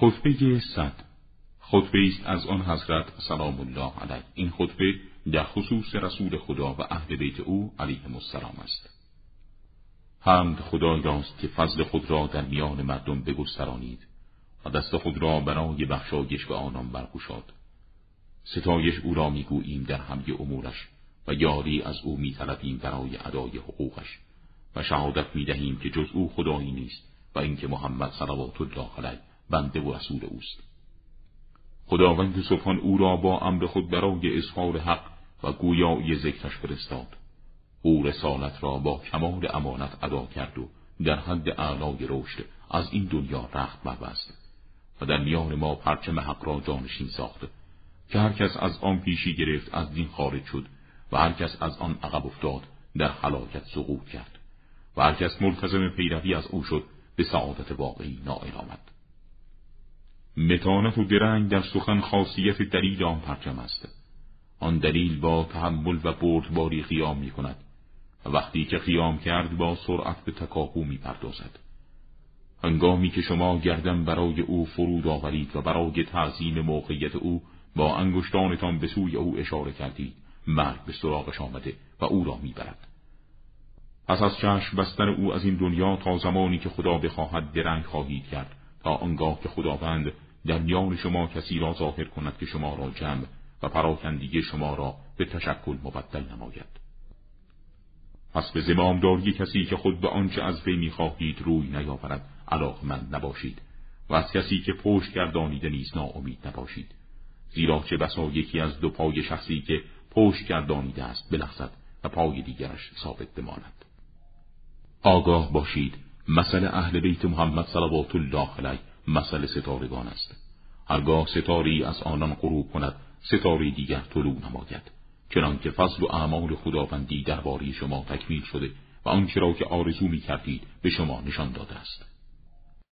خطبه صد. خطبه است از آن حضرت سلام الله علیه. این خطبه در خصوص رسول خدا و اهل بیت او علیهم السلام است. حمد خدای راست که فضل خود را در میان مردم بگسترانید و دست خود را برای بخشایش به آنان برگشاد. ستایش او را می‌گوییم در همه امورش و یاری از او میطلبیم برای ادای حقوقش و شهادت می‌دهیم که جز او خدایی نیست و اینکه محمد صلوات الله علیه بنده و رسول اوست. خداوند سبحان او را با امر خود برای اظهار حق و گویایی ذکرش فرستاد. او رسالت را با کمال امانت ادا کرد و در حد اعلای رشد از این دنیا رخت ببست و در میان ما پرچم حق را جانشین ساخت که هر کس از آن پیشی گرفت از دین خارج شد و هر کس از آن عقب افتاد در حلاکت سقوط کرد و هر کس ملتزم پیروی از او شد به سعادت واقعی نائل آمد. متانت و درنگ در سخن خاصیت دلیل آن پرچم است. آن دلیل با تحمل و بردباری قیام می کند وقتی که قیام کرد با سرعت به تکاپو می پردازد هنگامی که شما گردن برای او فرود آورید و برای تعظیم موقعیت او با انگشتانتان به سوی او اشاره کردید مرگ به سراغش آمده و او را می‌برد. پس از چشم بستن او از این دنیا تا زمانی که خدا بخواهد درنگ خواهید کرد تا آنگاه که خداوند در میان شما کسی را ظاهر کند که شما را جمع و پراکندگی شما را به تشکل مبدل نماید. پس به زمامداری کسی که خود به آنچه از وی می‌خواهید روی نیاورد علاقمند نباشید و از کسی که پشت گردانیده نیز ناامید نباشید زیرا چه بسا یکی از دو پای شخصی که پشت گردانیده است بلغزد و پای دیگرش ثابت بماند. آگاه باشید. مسئله اهل بیت محمد صلوات الله علیه مسئله ستارگان است. هرگاه ستاری از آنان غروب کند ستاره دیگر طلوع نماید. چنانکه فضل و اعمال خداوندی درباره شما تکمیل شده و آنچه را که آرزو می کردید به شما نشان داده است.